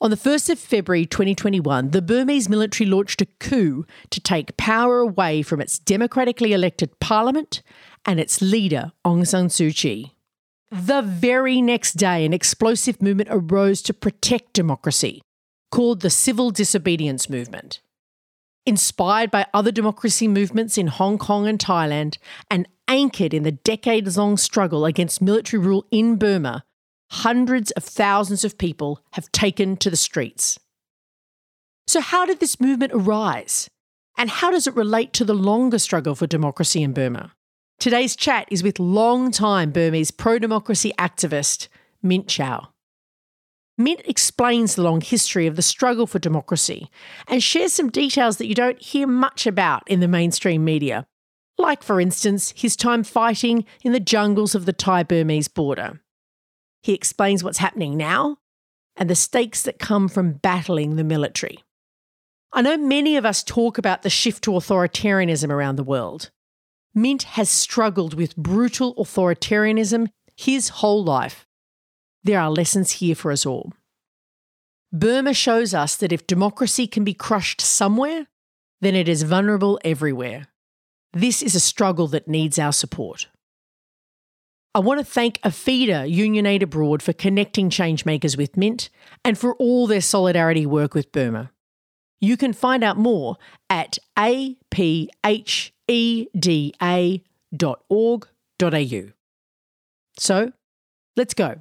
On the 1st of February 2021, the Burmese military launched a coup to take power away from its democratically elected parliament and its leader, Aung San Suu Kyi. The very next day, an explosive movement arose to protect democracy, called the Civil Disobedience Movement. Inspired by other democracy movements in Hong Kong and Thailand, and anchored in the decades long struggle against military rule in Burma, hundreds of thousands of people have taken to the streets. So, how did this movement arise? And how does it relate to the longer struggle for democracy in Burma? Today's chat is with long-time Burmese pro democracy activist Myint Cho. Myint explains the long history of the struggle for democracy and shares some details that you don't hear much about in the mainstream media, like, for instance, his time fighting in the jungles of the Thai Burmese border. He explains what's happening now and the stakes that come from battling the military. I know many of us talk about the shift to authoritarianism around the world. Myint has struggled with brutal authoritarianism his whole life. There are lessons here for us all. Burma shows us that if democracy can be crushed somewhere, then it is vulnerable everywhere. This is a struggle that needs our support. I want to thank APHEDA Union Aid Abroad for connecting changemakers with Myint and for all their solidarity work with Burma. You can find out more at apheda.org.au. So, let's go.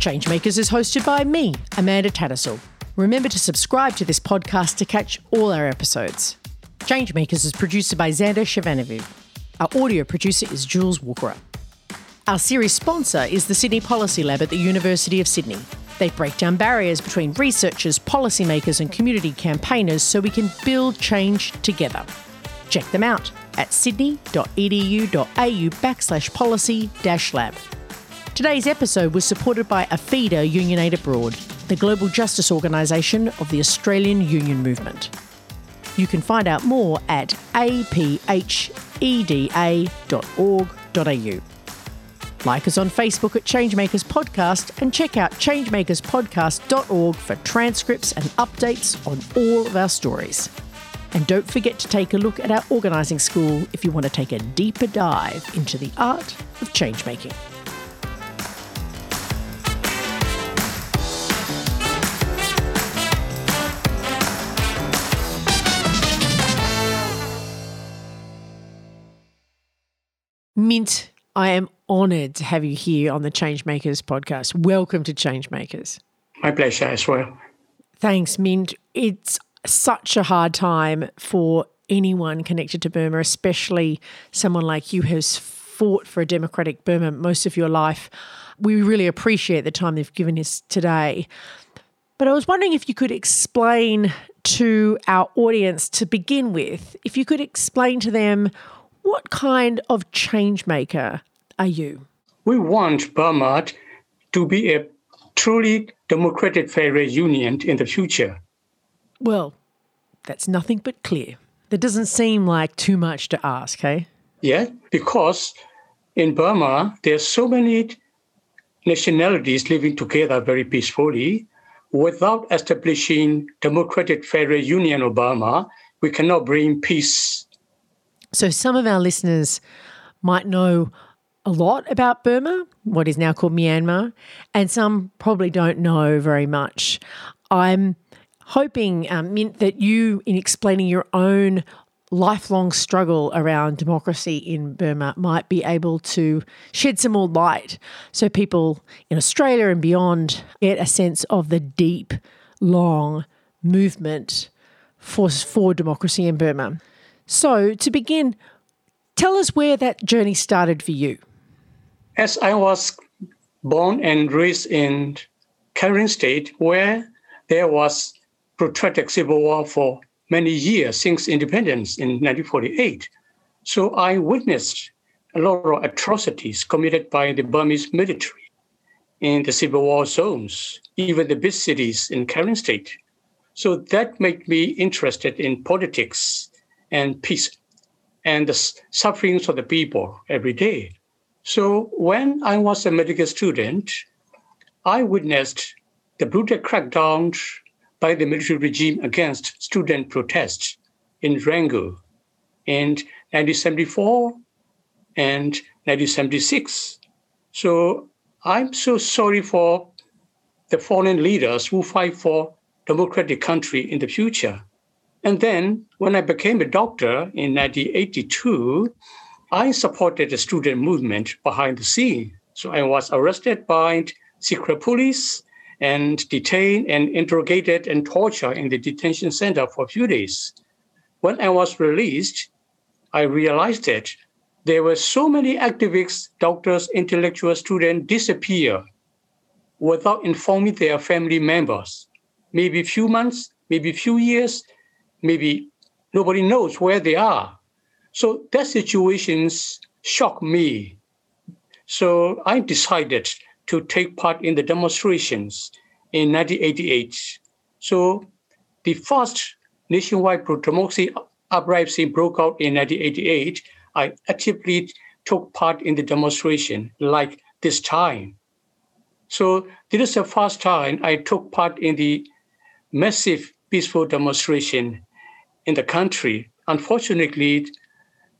Changemakers is hosted by me, Amanda Tattersall. Remember to subscribe to this podcast to catch all our episodes. Changemakers is produced by Xander Shevanovic. Our audio producer is Jules Walker. Our series sponsor is the Sydney Policy Lab at the University of Sydney. They break down barriers between researchers, policymakers, and community campaigners so we can build change together. Check them out at sydney.edu.au backslash policy lab. Today's episode was supported by APHEDA Union Aid Abroad, the global justice organisation of the Australian Union Movement. You can find out more at apheda.org.au. Like us on Facebook at Changemakers Podcast and check out changemakerspodcast.org for transcripts and updates on all of our stories. And don't forget to take a look at our organising school if you want to take a deeper dive into the art of changemaking. Myint, I am honoured to have you here on the Changemakers podcast. Welcome to Changemakers. My pleasure as well. Thanks, Myint. It's such a hard time for anyone connected to Burma, especially someone like you who's fought for a democratic Burma most of your life. We really appreciate the time they've given us today. But I was wondering if you could explain to our audience to begin with, if you could explain to them what kind of change maker are you? We want Burma to be a truly democratic federal union in the future. Well, that's nothing but clear. That doesn't seem like too much to ask, hey? Yeah, because in Burma, there are so many nationalities living together very peacefully. Without establishing democratic federal union of Burma, we cannot bring peace so, some of our listeners might know a lot about Burma, what is now called Myanmar, and some probably don't know very much. I'm hoping, um, Myint, that you, in explaining your own lifelong struggle around democracy in Burma, might be able to shed some more light so people in Australia and beyond get a sense of the deep, long movement for, for democracy in Burma. So, to begin, tell us where that journey started for you. As I was born and raised in Karen State, where there was protracted civil war for many years since independence in 1948. So I witnessed a lot of atrocities committed by the Burmese military in the civil war zones, even the big cities in Karen State. So that made me interested in politics and peace and the sufferings of the people every day. So when I was a medical student, I witnessed the brutal crackdown by the military regime against student protests in Rangoon in 1974 and 1976. So I'm so sorry for the fallen leaders who fight for democratic country in the future. And then when I became a doctor in 1982, I supported the student movement behind the scene. So I was arrested by secret police and detained and interrogated and tortured in the detention center for a few days. When I was released, I realized that there were so many activists, doctors, intellectuals, students disappear without informing their family members. Maybe a few months, maybe a few years, maybe nobody knows where they are. So that situations shocked me. So I decided to take part in the demonstrations in 1988. So the first nationwide pro-democracy uprising broke out in 1988. I actively took part in the demonstration like this time. So this is the first time I took part in the massive peaceful demonstration in the country. Unfortunately,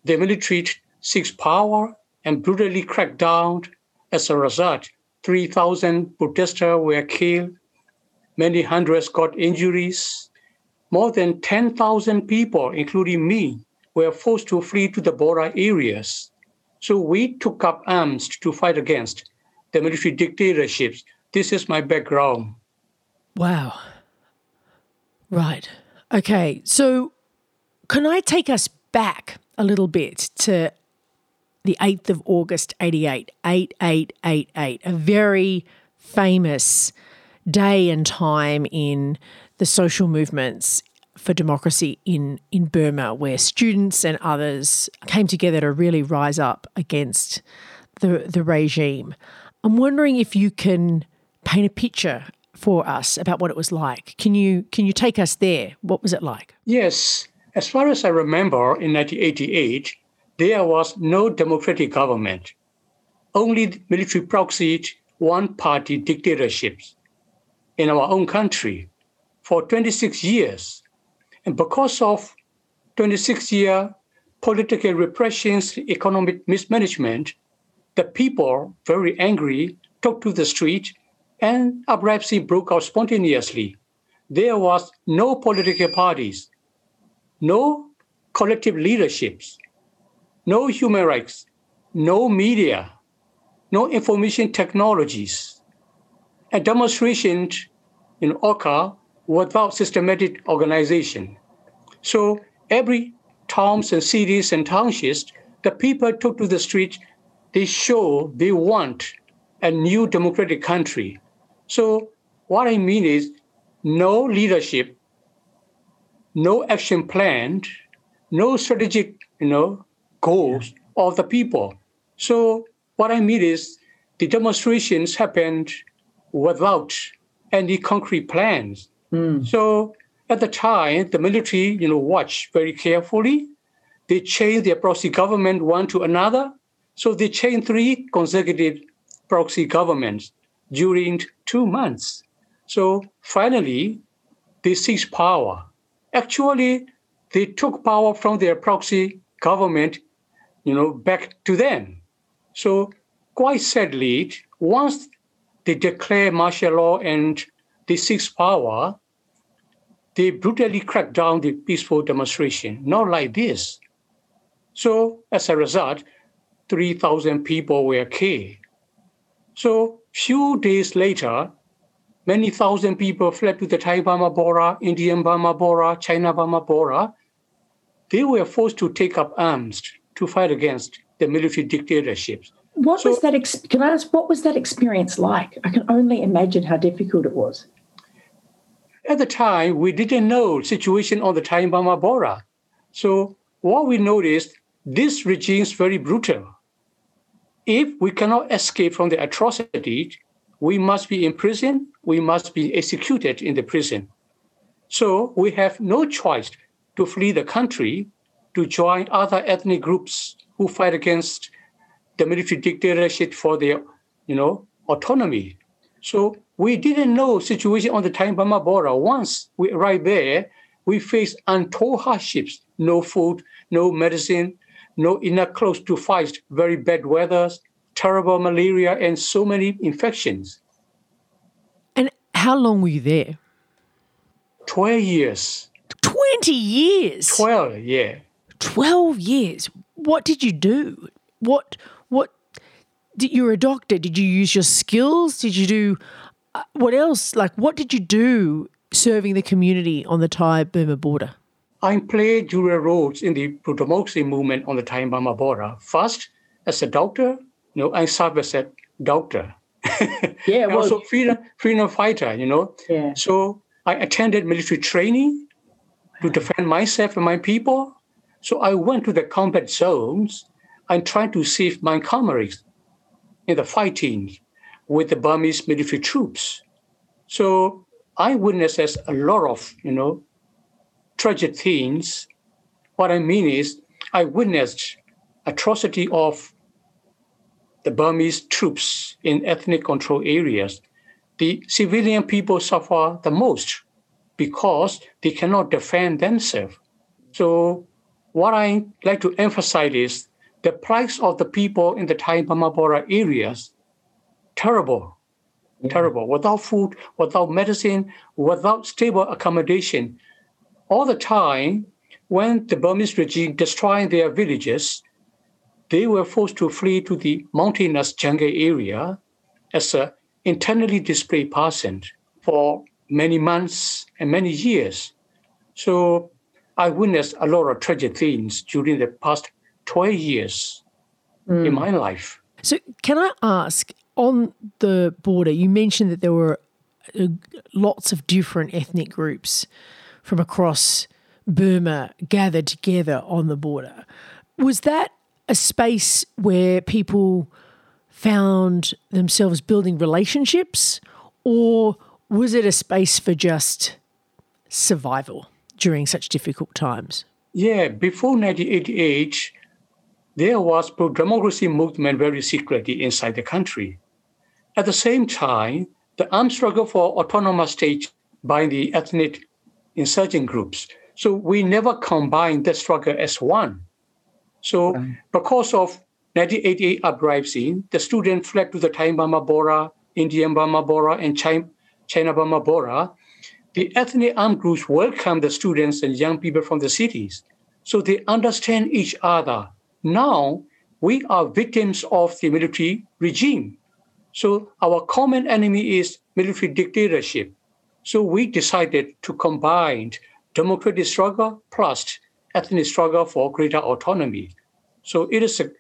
the military seeks power and brutally cracked down. As a result, 3,000 protesters were killed, many hundreds got injuries. More than 10,000 people, including me, were forced to flee to the border areas. So we took up arms to fight against the military dictatorships. This is my background. Wow. Right. Okay. So, can I take us back a little bit to the 8th of August 88, 8888, a very famous day and time in the social movements for democracy in, in Burma, where students and others came together to really rise up against the, the regime. I'm wondering if you can paint a picture for us about what it was like. Can you can you take us there? What was it like? Yes. As far as I remember, in 1988, there was no democratic government, only military proxies, one party dictatorships in our own country for 26 years. And because of 26 year political repressions, economic mismanagement, the people, very angry, took to the street and uprising broke out spontaneously. There was no political parties, no collective leaderships, no human rights, no media, no information technologies, and demonstrations in Oka without systematic organization. So every towns and cities and townships, the people took to the street, they show they want a new democratic country. So what I mean is no leadership, no action plan, no strategic, you know, goals yeah. of the people. So what I mean is the demonstrations happened without any concrete plans. Mm. So at the time, the military, you know, watched very carefully. They changed their proxy government one to another. So they changed three consecutive proxy governments during two months. So finally, they seized power. Actually, they took power from their proxy government you know, back to them. So quite sadly, once they declare martial law and they seize power, they brutally crack down the peaceful demonstration, not like this. So as a result, 3,000 people were killed. So few days later, many thousand people fled to the Thai Burma border, Indian Burma border, China Burma border. They were forced to take up arms to fight against the military dictatorships. What so, was that? Ex- can I ask what was that experience like? I can only imagine how difficult it was. At the time, we didn't know situation on the Thai Burma border. So what we noticed, this regime is very brutal. If we cannot escape from the atrocity, we must be in prison. We must be executed in the prison. So we have no choice to flee the country to join other ethnic groups who fight against the military dictatorship for their, you know, autonomy. So we didn't know situation on the Thai Burma border. Once we arrived there, we faced untold hardships: no food, no medicine, no enough clothes to fight very bad weather, terrible malaria, and so many infections. And how long were you there? 12 years. 20 years. 12, yeah. 12 years. What did you do? What what did you were a doctor? Did you use your skills? Did you do uh, what else? Like what did you do serving the community on the Thai Burma border? I played dual roles in the pro-democracy movement on the Thai Burma border. First, as a doctor, you know, I served as a doctor. Yeah, well, also freedom freedom fighter, you know. yeah. So I attended military training to defend myself and my people. So I went to the combat zones and tried to save my comrades in the fighting with the Burmese military troops. So I witnessed a lot of, you know, tragic things. What I mean is I witnessed atrocity of the Burmese troops in ethnic control areas the civilian people suffer the most because they cannot defend themselves. So, what I like to emphasize is the plight of the people in the Thai Burma areas terrible, mm-hmm. terrible. Without food, without medicine, without stable accommodation, all the time when the Burmese regime destroying their villages, they were forced to flee to the mountainous jungle area as a internally displaced person for many months and many years. So I witnessed a lot of tragic things during the past 12 years in my life. So, can I ask on the border, you mentioned that there were uh, lots of different ethnic groups from across Burma gathered together on the border. Was that a space where people found themselves building relationships, or was it a space for just survival during such difficult times? Yeah, before 1988, there was pro-democracy movement very secretly inside the country. At the same time, the armed struggle for autonomous state by the ethnic insurgent groups. So we never combined the struggle as one. So because of 1988 uprising, the students fled to the Thai Burma border, Indian Burma Bora, and China, China Burma border. The ethnic armed groups welcomed the students and young people from the cities. So they understand each other. Now we are victims of the military regime. So our common enemy is military dictatorship. So we decided to combine democratic struggle plus ethnic struggle for greater autonomy. So it is a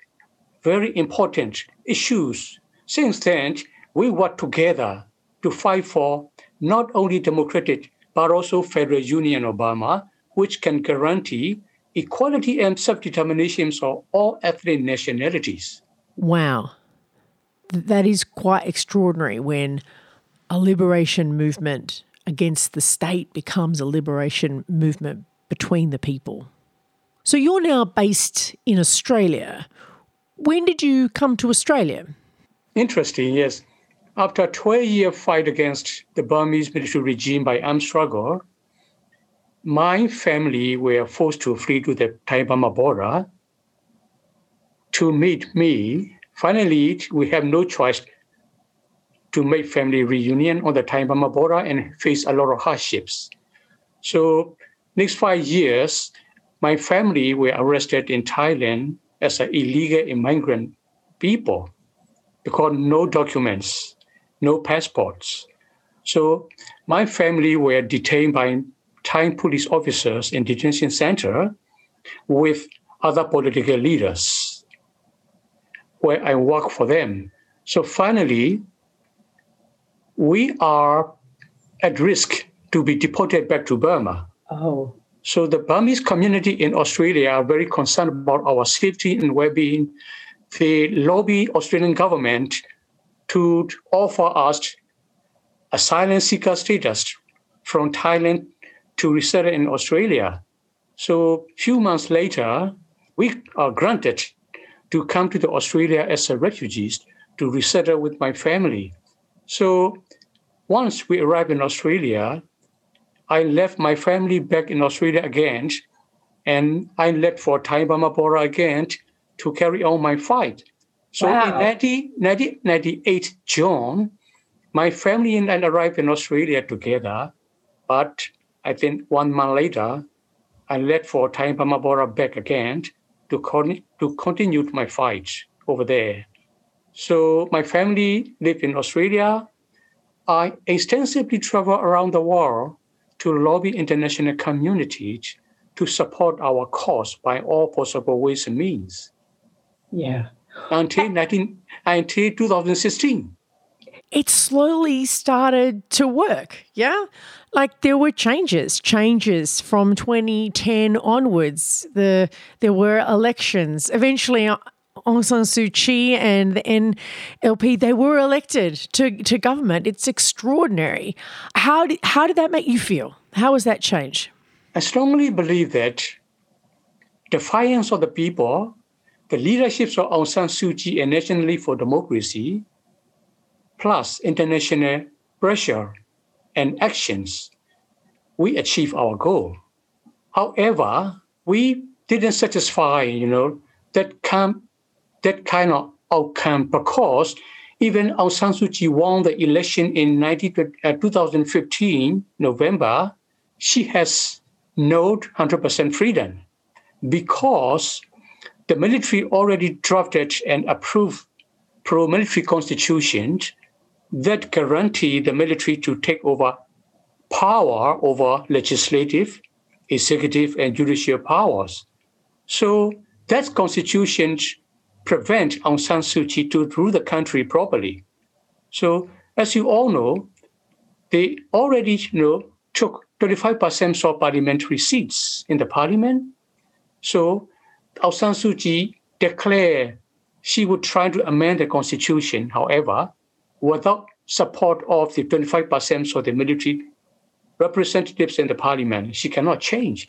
very important issues. Since then, we work together to fight for not only democratic but also federal union of Burma, which can guarantee equality and self-determination of all ethnic nationalities. Wow. That is quite extraordinary when a liberation movement against the state becomes a liberation movement between the people. So you're now based in Australia. When did you come to Australia? Interesting, yes. After a 12 year fight against the Burmese military regime by armed struggle, my family were forced to flee to the Thai Burma border to meet me. Finally, we have no choice to make family reunion on the Thai Burma border and face a lot of hardships. So, next five years, my family were arrested in Thailand as an illegal immigrant people because no documents, no passports. So my family were detained by Thai police officers in detention center with other political leaders where I work for them. So finally, we are at risk to be deported back to Burma. Oh, So the Burmese community in Australia are very concerned about our safety and well-being. They lobby Australian government to offer us asylum seeker status from Thailand to resettle in Australia. So a few months later, we are granted to come to Australia as a refugees to resettle with my family. So once we arrive in Australia, I left my family back in Australia again, and I left for Thai Burma border again to carry on my fight. So wow. in 1998 June, my family and I arrived in Australia together, but I think one month later, I left for Thai Burma border back again to, con- to continue my fight over there. So my family lived in Australia. I extensively travel around the world to lobby international communities to support our cause by all possible ways and means. Yeah. Until uh, 19, until 2016. It slowly started to work, yeah? Like there were changes, changes from 2010 onwards. The there were elections. Eventually uh, Aung San Suu Kyi and the NLD, they were elected to, to government. It's extraordinary. How did, how did that make you feel? How was that change? I strongly believe that defiance of the people, the leaderships of Aung San Suu Kyi and National League for Democracy, plus international pressure and actions, we achieve our goal. However, we didn't satisfy, you know, that come that kind of outcome because even Aung San Suu Kyi won the election in 19, uh, 2015 November, she has no 100% freedom because the military already drafted and approved pro-military constitutions that guarantee the military to take over power over legislative, executive, and judicial powers. So that constitution prevent Aung San Suu Kyi to rule the country properly. So, as you all know, they already you know, took 35% of parliamentary seats in the parliament. So, Aung San Suu Kyi declared she would try to amend the constitution, however, without support of the 25% of the military representatives in the parliament. She cannot change.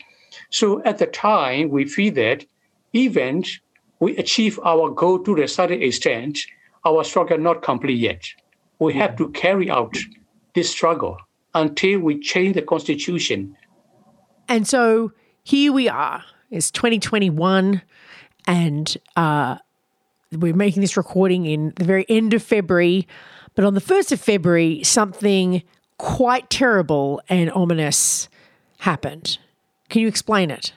So at the time, we feel that even we achieve our goal to a certain extent, our struggle not complete yet. We have to carry out this struggle until we change the constitution. And so here we are. It's 2021, and uh, we're making this recording in the very end of February. But on the 1st of February, something quite terrible and ominous happened. Can you explain it?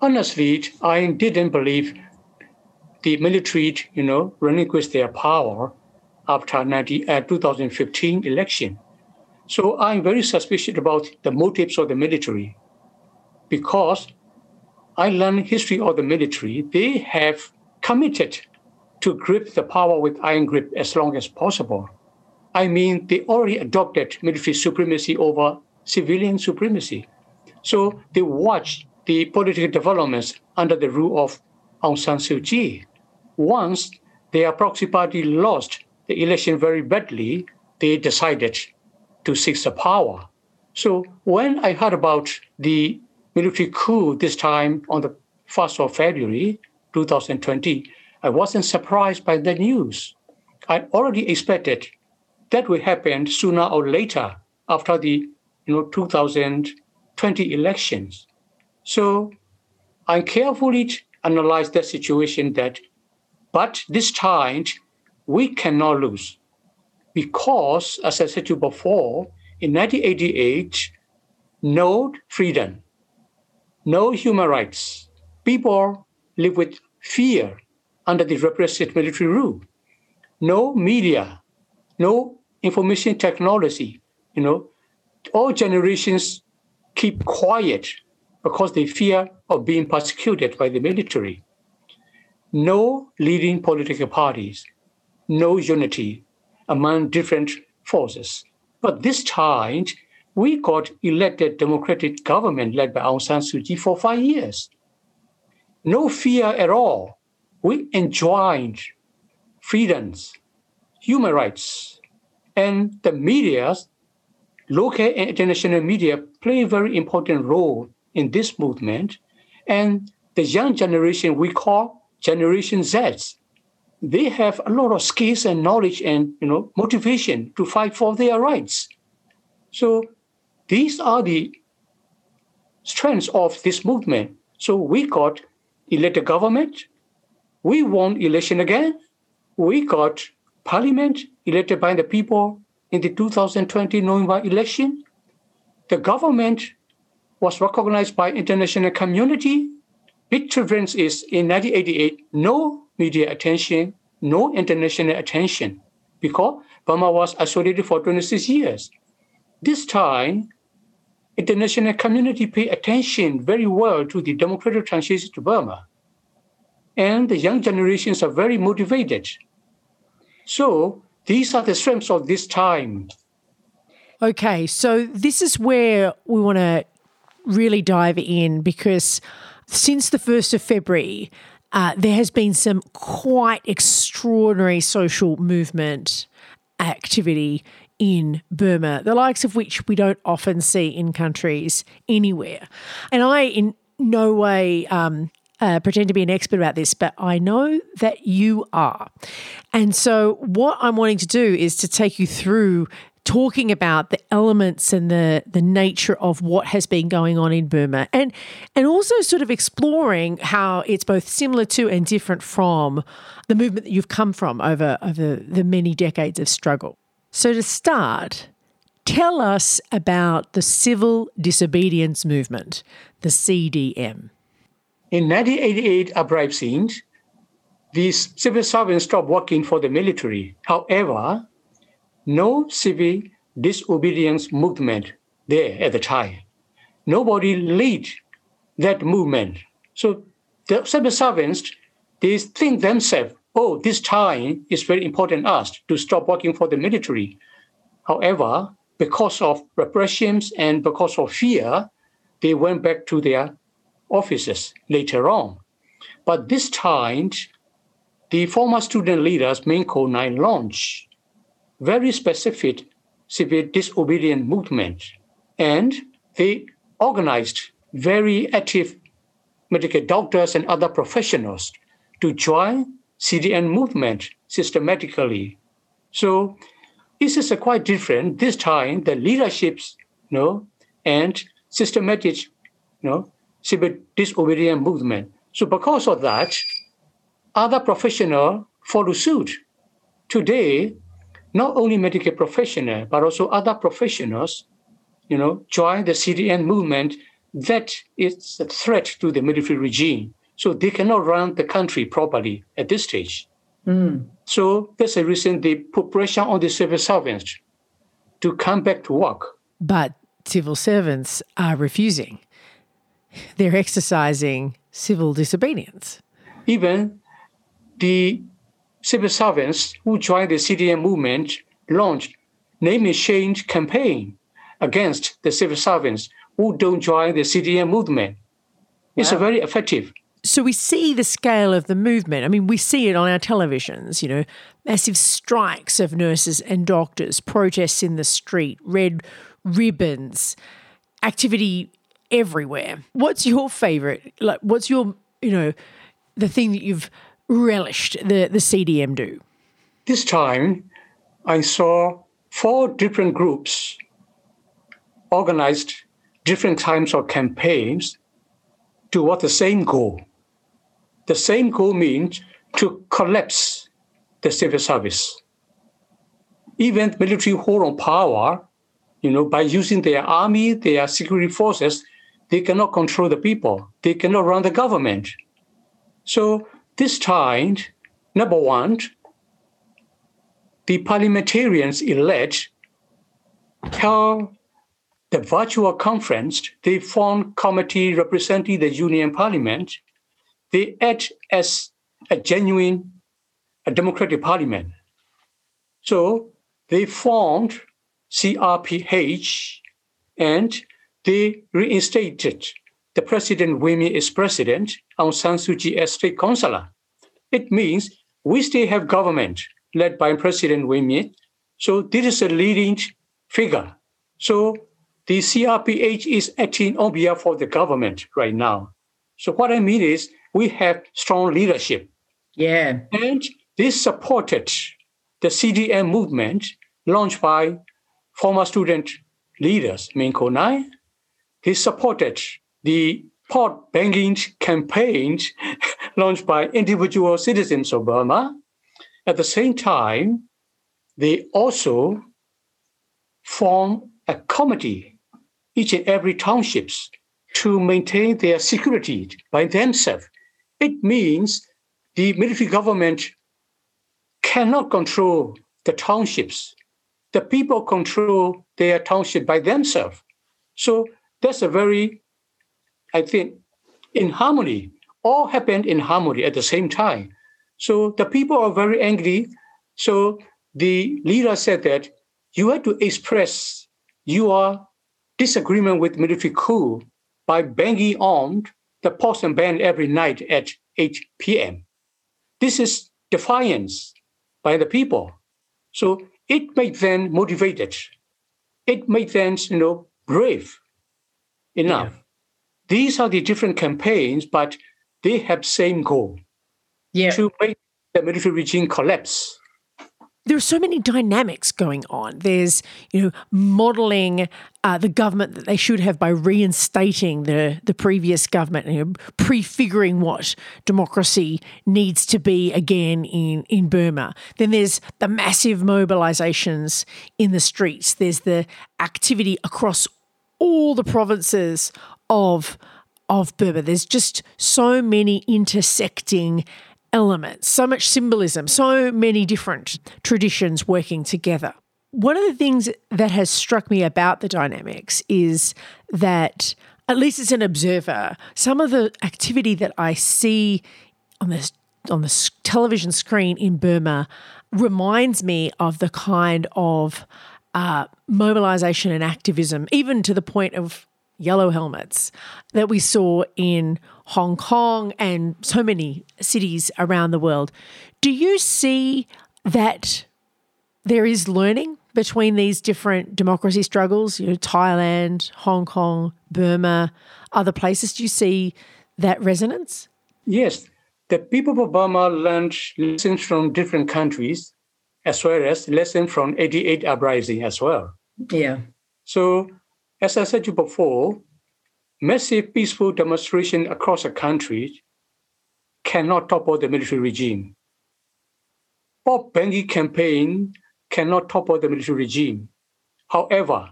Honestly, I didn't believe the military, you know, relinquished their power after 90, uh, 2015 election. So I'm very suspicious about the motives of the military because I learned history of the military. They have committed to grip the power with iron grip as long as possible. I mean, they already adopted military supremacy over civilian supremacy. So they watched the political developments under the rule of Aung San Suu Kyi once their proxy party lost the election very badly, they decided to seize the power. So when I heard about the military coup this time on the 1st of February 2020, I wasn't surprised by the news. I already expected that would happen sooner or later after the you know 2020 elections. So I carefully analyzed the situation that but this time, we cannot lose because, as I said to you before, in 1988, no freedom, no human rights. People live with fear under the repressive military rule. No media, no information technology. You know, all generations keep quiet because they fear of being persecuted by the military no leading political parties, no unity among different forces. But this time, we got elected democratic government led by Aung San Suu Kyi for five years. No fear at all. We enjoyed freedoms, human rights, and the media, local and international media, play a very important role in this movement. And the young generation we call Generation Z, they have a lot of skills and knowledge and you know motivation to fight for their rights. So these are the strengths of this movement. So we got elected government, we won election again, we got parliament elected by the people in the 2020 November election. The government was recognized by international community. Big difference is in 1988, no media attention, no international attention, because Burma was isolated for 26 years. This time, international community pay attention very well to the democratic transition to Burma. And the young generations are very motivated. So these are the strengths of this time. Okay, so this is where we want to really dive in because since the 1st of February, uh, there has been some quite extraordinary social movement activity in Burma, the likes of which we don't often see in countries anywhere. And I, in no way, um, uh, pretend to be an expert about this, but I know that you are. And so, what I'm wanting to do is to take you through talking about the elements and the the nature of what has been going on in Burma and and also sort of exploring how it's both similar to and different from the movement that you've come from over over the many decades of struggle. So to start, tell us about the civil disobedience movement, the CDM. In 1988 uprising, these civil servants stopped working for the military. However, no civil disobedience movement there at the time. Nobody lead that movement. So the civil servants, they think themselves, oh, this time is very important us to stop working for the military. However, because of repressions and because of fear, they went back to their offices later on. But this time, the former student leaders, Min Ko Naing launched very specific civil disobedience movement. And they organized very active medical doctors and other professionals to join CDM movement systematically. So this is quite different. This time, the leaderships, you know, and systematic, you know, civil disobedience movement. So because of that, other professionals follow suit. Today, not only medical professionals, but also other professionals, you know, join the CDM movement that is a threat to the military regime. So they cannot run the country properly at this stage. Mm. So that's the reason they put pressure on the civil servants to come back to work. But civil servants are refusing. They're exercising civil disobedience. Even the civil servants who joined the CDM movement launched name change campaign against the civil servants who don't join the CDM movement. Wow. It's very effective. So we see the scale of the movement. I mean, we see it on our televisions, you know, massive strikes of nurses and doctors, protests in the street, red ribbons, activity everywhere. What's your favorite? Like what's your, you know, the thing that you've relished the, the CDM do? This time, I saw four different groups organized different types of campaigns toward the same goal. The same goal means to collapse the civil service. Even military hold on power, you know, by using their army, their security forces, they cannot control the people. They cannot run the government. So this time, number one, the parliamentarians elect held the virtual conference. They formed committee representing the Union Parliament. They act as a genuine a democratic parliament. So they formed CRPH and they reinstated the president women is president, Aung San Suu Kyi as state counsellor. It means we still have government led by President Win Myint. So this is a leading figure. So the CRPH is acting on behalf of the government right now. So what I mean is we have strong leadership Yeah. And this supported the CDM movement launched by former student leaders, Min Ko Naing. He supported the pot banging campaigns launched by individual citizens of Burma. At the same time, they also form a committee, each and every townships, to maintain their security by themselves. It means the military government cannot control the townships. The people control their township by themselves. So that's a very, I think, in harmony. All happened in harmony at the same time. So the people are very angry. So the leader said that you have to express your disagreement with military coup by banging on the post and ban every night at 8 p.m. This is defiance by the people. So it made them motivated. It made them, you know, brave enough. Yeah. These are the different campaigns, but they have same goal. Yeah. To make the military regime collapse there are so many dynamics going on. There's, you know, modelling uh, the government that they should have by reinstating the the previous government, you know, prefiguring what democracy needs to be again in in Burma. Then there's the massive mobilizations in the streets. There's the activity across all the provinces of of Burma. There's just so many intersecting elements, so much symbolism, so many different traditions working together. One of the things that has struck me about the dynamics is that, at least as an observer, some of the activity that I see on this on the television screen in Burma reminds me of the kind of uh, mobilization and activism, even to the point of yellow helmets that we saw in Hong Kong and so many cities around the world. Do you see that there is learning between these different democracy struggles, you know, Thailand, Hong Kong, Burma, other places? Do you see that resonance? Yes. The people of Burma learned lessons from different countries as well as lessons from 88 uprising as well. Yeah. So as I said to you before, massive peaceful demonstration across the country cannot topple the military regime. pot banging campaign cannot topple the military regime. However,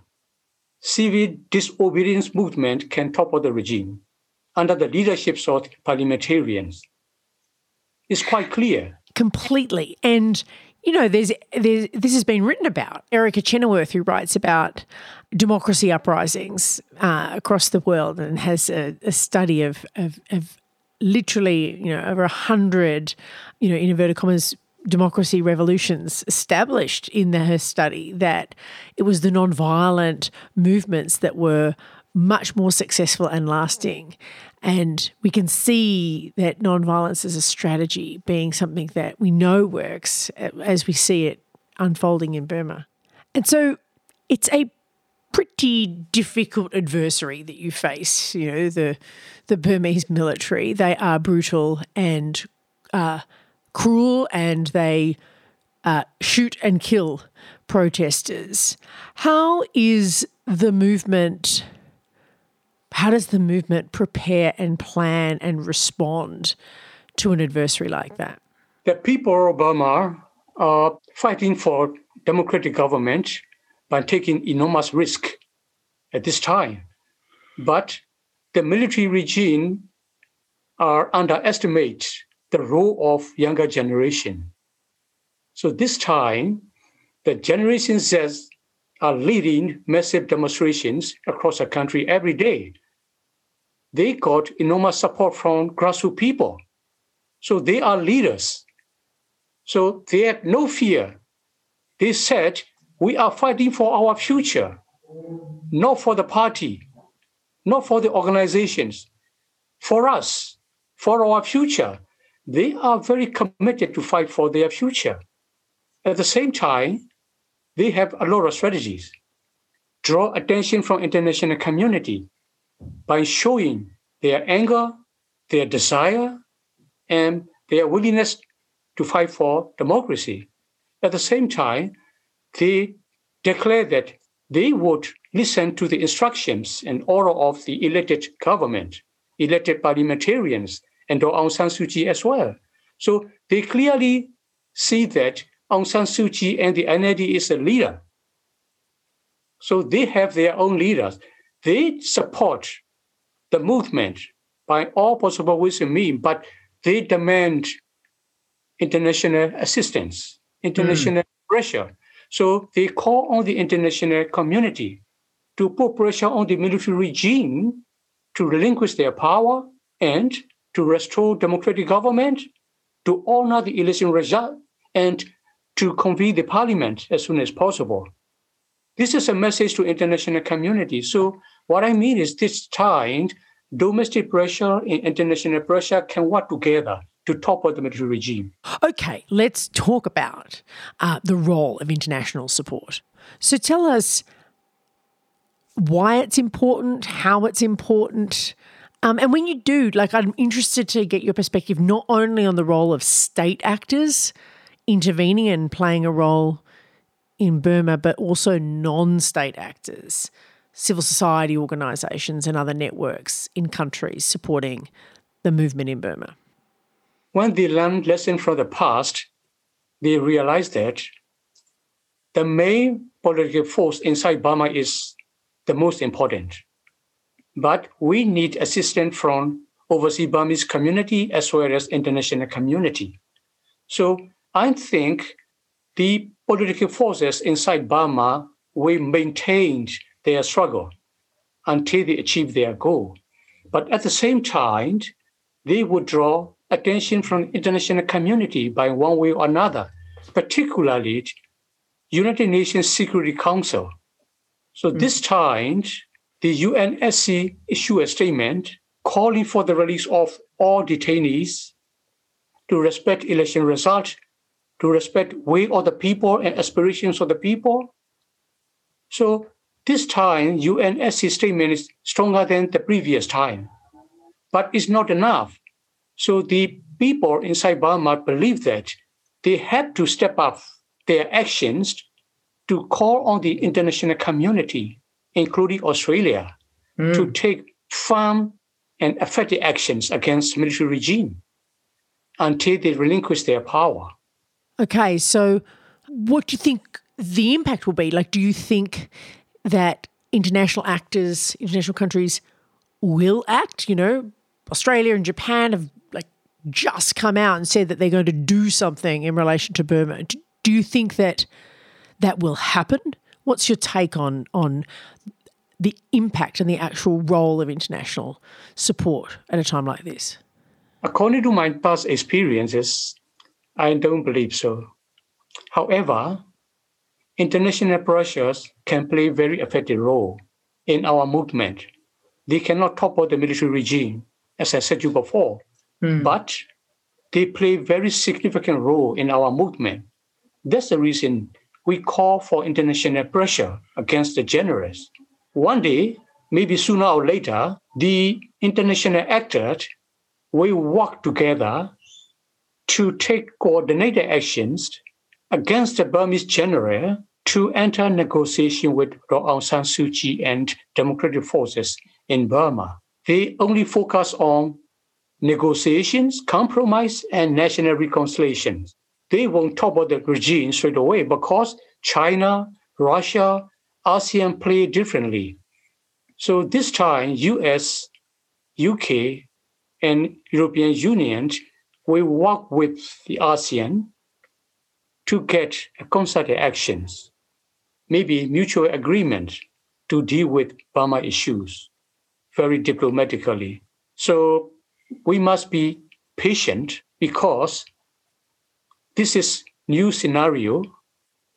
civil disobedience movement can topple the regime under the leadership of parliamentarians. It's quite clear. Completely. And you know, there's, there's this has been written about. Erica Chenoweth, who writes about democracy uprisings uh, across the world and has a, a study of, of, of, literally, you know, over a hundred, you know, in inverted commas, democracy revolutions established in the, her study that it was the nonviolent movements that were much more successful and lasting. And we can see that nonviolence as a strategy being something that we know works as we see it unfolding in Burma. And so it's a pretty difficult adversary that you face. You know, the the Burmese military. They are brutal and uh, cruel, and they uh, shoot and kill protesters. How is the movement? How does the movement prepare and plan and respond to an adversary like that? The people of Burma are fighting for democratic government by taking enormous risk at this time. But the military regime are underestimate the role of younger generation. So this time, the Generation Z are leading massive demonstrations across the country every day they got enormous support from grassroots people. So they are leaders. So they had no fear. They said, we are fighting for our future, not for the party, not for the organizations, for us, for our future. They are very committed to fight for their future. At the same time, they have a lot of strategies. Draw attention from international community by showing their anger, their desire, and their willingness to fight for democracy. At the same time, they declared that they would listen to the instructions and order of the elected government, elected parliamentarians, and Aung San Suu Kyi as well. So they clearly see that Aung San Suu Kyi and the NLD is a leader. So they have their own leaders. They support the movement by all possible ways and means, but they demand international assistance, international mm. pressure. So they call on the international community to put pressure on the military regime to relinquish their power and to restore democratic government, to honor the election result, and to convene the parliament as soon as possible. This is a message to international community. So what I mean is this time, domestic pressure and international pressure can work together to topple the military regime. Okay, let's talk about uh, the role of international support. So tell us why it's important, how it's important. Um, and when you do, like, I'm interested to get your perspective not only on the role of state actors intervening and playing a role in Burma, but also non state actors, civil society organisations, and other networks in countries supporting the movement in Burma. When they learned lesson from the past, they realized that the main political force inside Burma is the most important. But we need assistance from overseas Burmese community as well as international community. So I think the political forces inside Burma will maintain their struggle until they achieve their goal. But at the same time, they would draw attention from international community by one way or another, particularly United Nations Security Council. So mm. this time, the UNSC issued a statement calling for the release of all detainees to respect election results to respect will of the people and aspirations of the people. So this time, UNSC statement is stronger than the previous time, but it's not enough. So the people inside Burma believe that they have to step up their actions to call on the international community, including Australia, mm. to take firm and effective actions against military regime until they relinquish their power. Okay, so what do you think the impact will be? Like, do you think that international actors, international countries will act? You know, Australia and Japan have just come out and said that they're going to do something in relation to Burma. Do you think that that will happen? What's your take on on the impact and the actual role of international support at a time like this? According to my past experiences, I don't believe so. However, international pressures can play a very effective role in our movement. They cannot topple the military regime, as I said to you before, mm. but they play very significant role in our movement. That's the reason we call for international pressure against the generals. One day, maybe sooner or later, the international actors will work together to take coordinated actions against the Burmese general to enter negotiation with Aung San Suu Kyi and democratic forces in Burma. They only focus on negotiations, compromise, and national reconciliation. They won't topple the regime straight away because China, Russia, ASEAN play differently. So this time, US, UK, and European Union we work with the ASEAN to get concerted actions, maybe mutual agreement to deal with Burma issues very diplomatically. So we must be patient because this is new scenario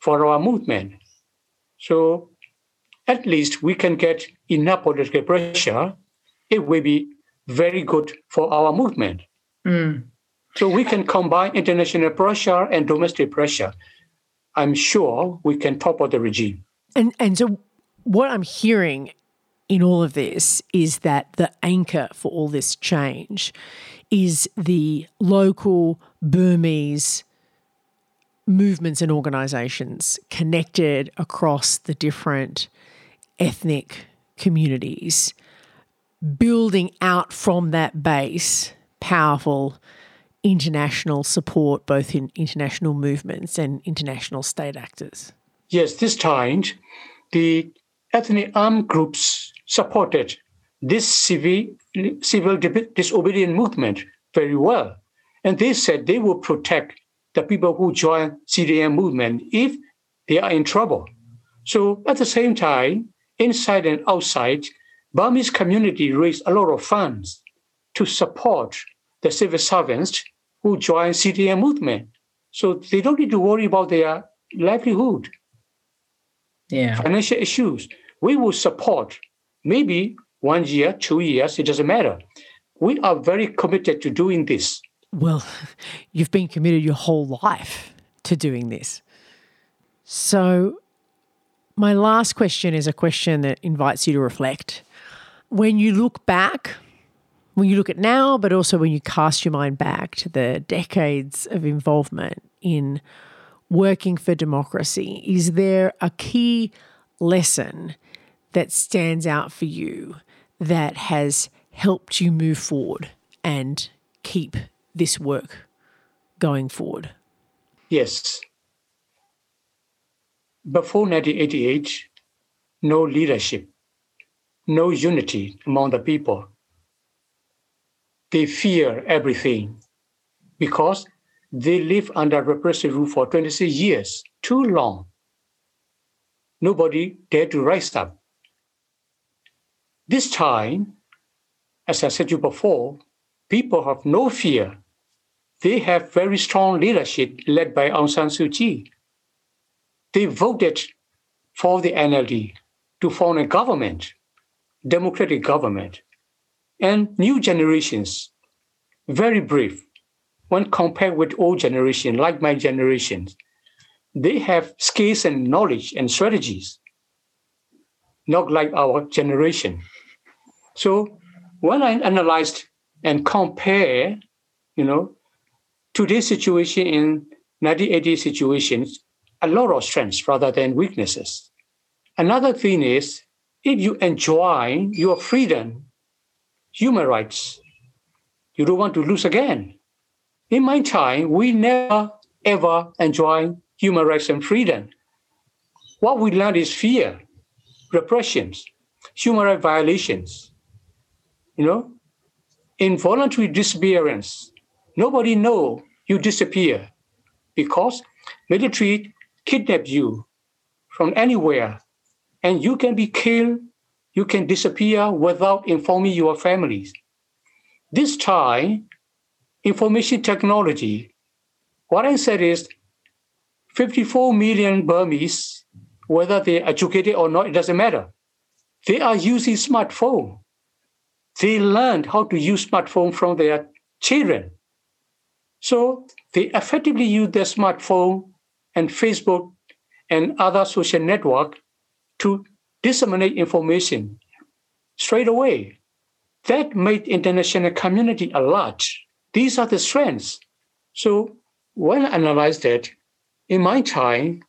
for our movement. So at least we can get enough political pressure. It will be very good for our movement. Mm. So we can combine international pressure and domestic pressure. I'm sure we can topple the regime. And and so what I'm hearing in all of this is that the anchor for all this change is the local Burmese movements and organizations connected across the different ethnic communities, building out from that base powerful international support, both in international movements and international state actors? Yes, this time the ethnic armed groups supported this civil, civil disobedience movement very well. And they said they will protect the people who join CDM movement if they are in trouble. So at the same time, inside and outside, Burmese community raised a lot of funds to support the civil servants who join CDM movement. So they don't need to worry about their livelihood, yeah. financial issues. We will support maybe one year, two years, it doesn't matter. We are very committed to doing this. Well, you've been committed your whole life to doing this. So, my last question is a question that invites you to reflect. When you look back, when you look at now, but also when you cast your mind back to the decades of involvement in working for democracy, is there a key lesson that stands out for you that has helped you move forward and keep this work going forward? Yes. Before 1988, no leadership, no unity among the people. They fear everything because they live under repressive rule for 26 years, too long. Nobody dared to rise up. This time, as I said to you before, people have no fear. They have very strong leadership led by Aung San Suu Kyi. They voted for the NLD to form a government, democratic government, and new generations, very brave when compared with old generation, like my generation. They have skills and knowledge and strategies, not like our generation. So when I analyzed and compare, you know, today's situation in 1980 situations, a lot of strengths rather than weaknesses. Another thing is if you enjoy your freedom, human rights, you don't want to lose again. In my time, we never ever enjoy human rights and freedom. What we learned is fear, repressions, human rights violations. You know, involuntary disappearance. Nobody know you disappear because military kidnap you from anywhere and you can be killed, you can disappear without informing your families. This time, information technology, what I said is 54 million Burmese, whether they're educated or not, it doesn't matter. They are using smartphone. They learned how to use smartphone from their children. So they effectively use their smartphone and Facebook and other social network to disseminate information straight away. That made international community a. These are the strengths. So when I analyzed that, in my time,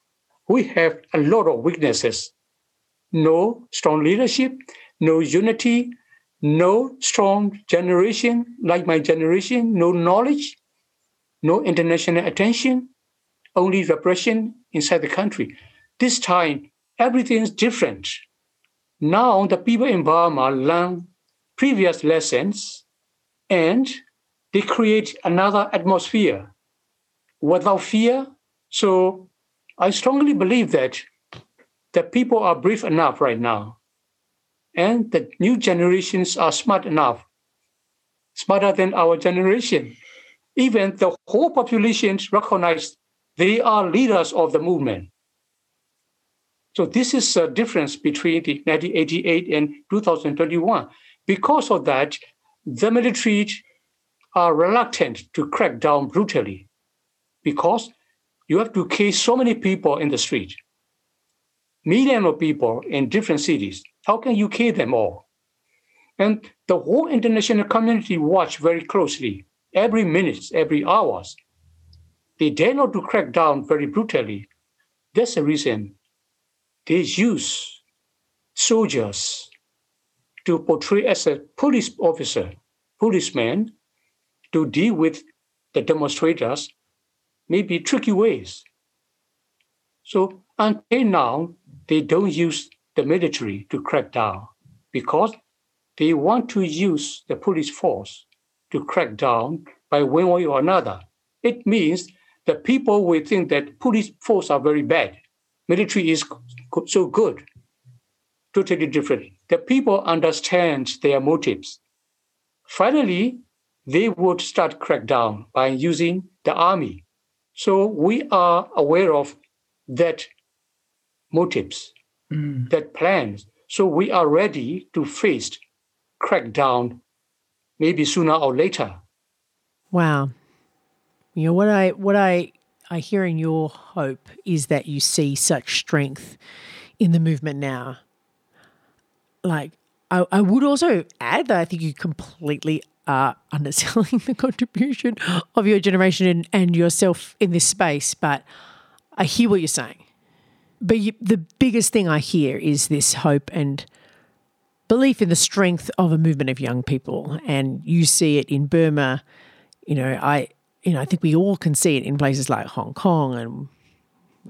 we have a lot of weaknesses. No strong leadership, no unity, no strong generation like my generation, no knowledge, no international attention, only repression inside the country. This time, everything is different. Now, the people in Burma learn previous lessons and they create another atmosphere without fear. So, I strongly believe that the people are brave enough right now and the new generations are smart enough, smarter than our generation. Even the whole population recognize they are leaders of the movement. So this is a difference between the 1988 and 2021. Because of that, the military are reluctant to crack down brutally because you have to case so many people in the street, millions of people in different cities. How can you kill them all? And the whole international community watch very closely, every minute, every hours. they dare not to crack down very brutally. That's the reason they use soldiers to portray as a police officer, policeman, to deal with the demonstrators, maybe tricky ways. So until now, they don't use the military to crack down because they want to use the police force to crack down by one way or another. It means that people will think that police force are very bad, military is so good. Totally different. The people understand their motives. Finally, they would start crack down by using the army. So we are aware of that motives, mm. that plans. So we are ready to face crackdown maybe sooner or later. Wow. You know what I what I I hear in your hope is that you see such strength in the movement now. Like I, I would also add that I think you completely are underselling the contribution of your generation and, and yourself in this space, but I hear what you're saying. But you, the biggest thing I hear is this hope and belief in the strength of a movement of young people, and you see it in Burma. You know, I you know I think we all can see it in places like Hong Kong and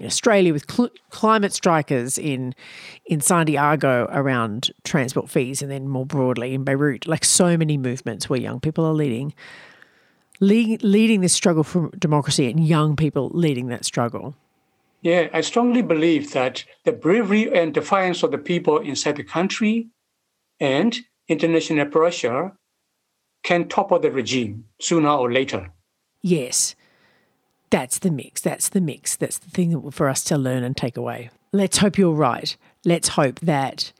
Australia with cl- climate strikers in in Santiago around transport fees, and then more broadly in Beirut. Like so many movements where young people are leading. leading this struggle for democracy and young people leading that struggle. Yeah, I strongly believe that the bravery and defiance of the people inside the country and international pressure can topple the regime sooner or later. Yes. That's the mix. That's the mix. That's the thing for us to learn and take away. Let's hope you're right. Let's hope that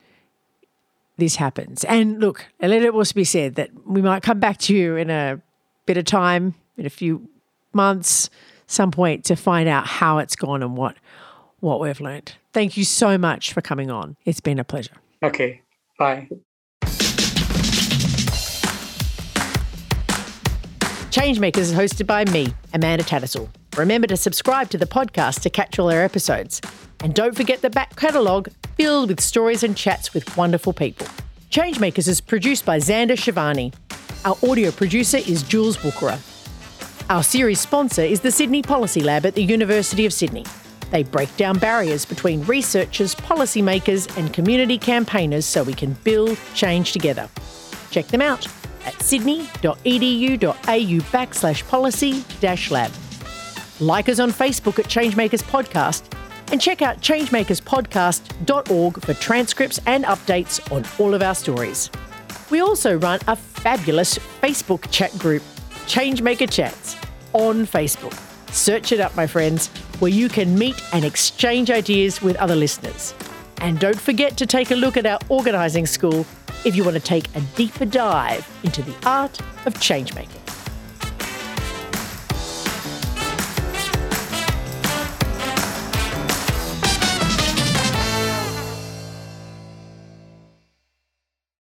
this happens. And look, let it also be said that we might come back to you in a bit of time, in a few months, some point to find out how it's gone and what what we've learned. Thank you so much for coming on. It's been a pleasure. Okay. Bye. Changemakers is hosted by me, Amanda Tattersall. Remember to subscribe to the podcast to catch all our episodes. And don't forget the back catalogue filled with stories and chats with wonderful people. Changemakers is produced by Xander Shivani. Our audio producer is Jules Wookera. Our series sponsor is the Sydney Policy Lab at the University of Sydney. They break down barriers between researchers, policymakers, and community campaigners so we can build change together. Check them out at sydney.edu.au backslash policy dash lab. Like us on Facebook at Changemakers Podcast and check out changemakerspodcast.org for transcripts and updates on all of our stories. We also run a fabulous Facebook chat group, Changemaker Chats, on Facebook. Search it up, my friends, where you can meet and exchange ideas with other listeners. And don't forget to take a look at our organising school if you want to take a deeper dive into the art of changemaking.